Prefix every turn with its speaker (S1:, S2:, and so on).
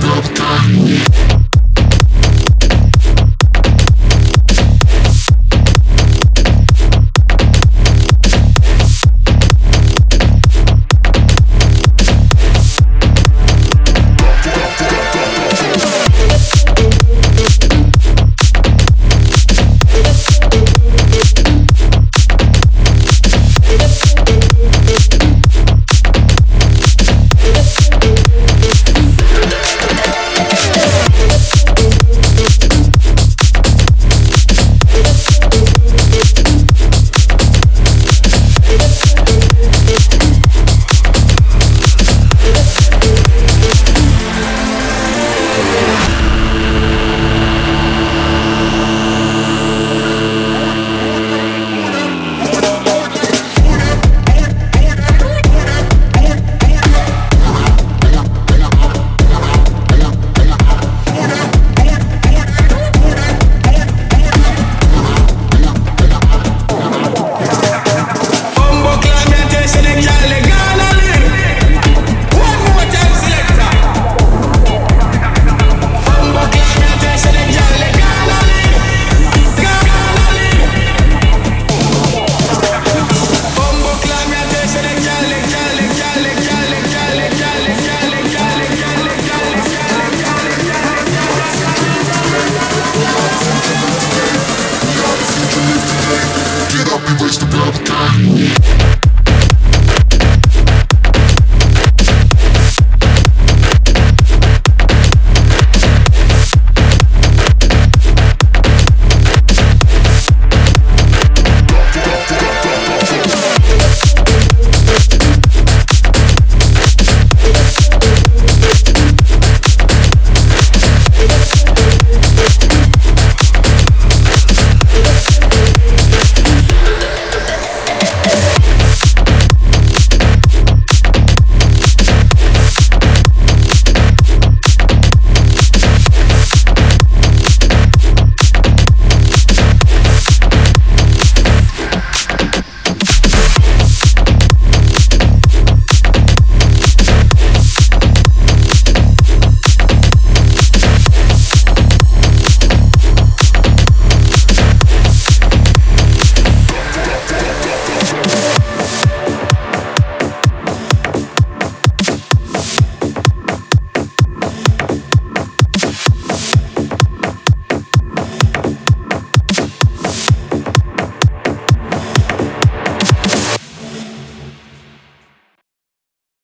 S1: Podcast.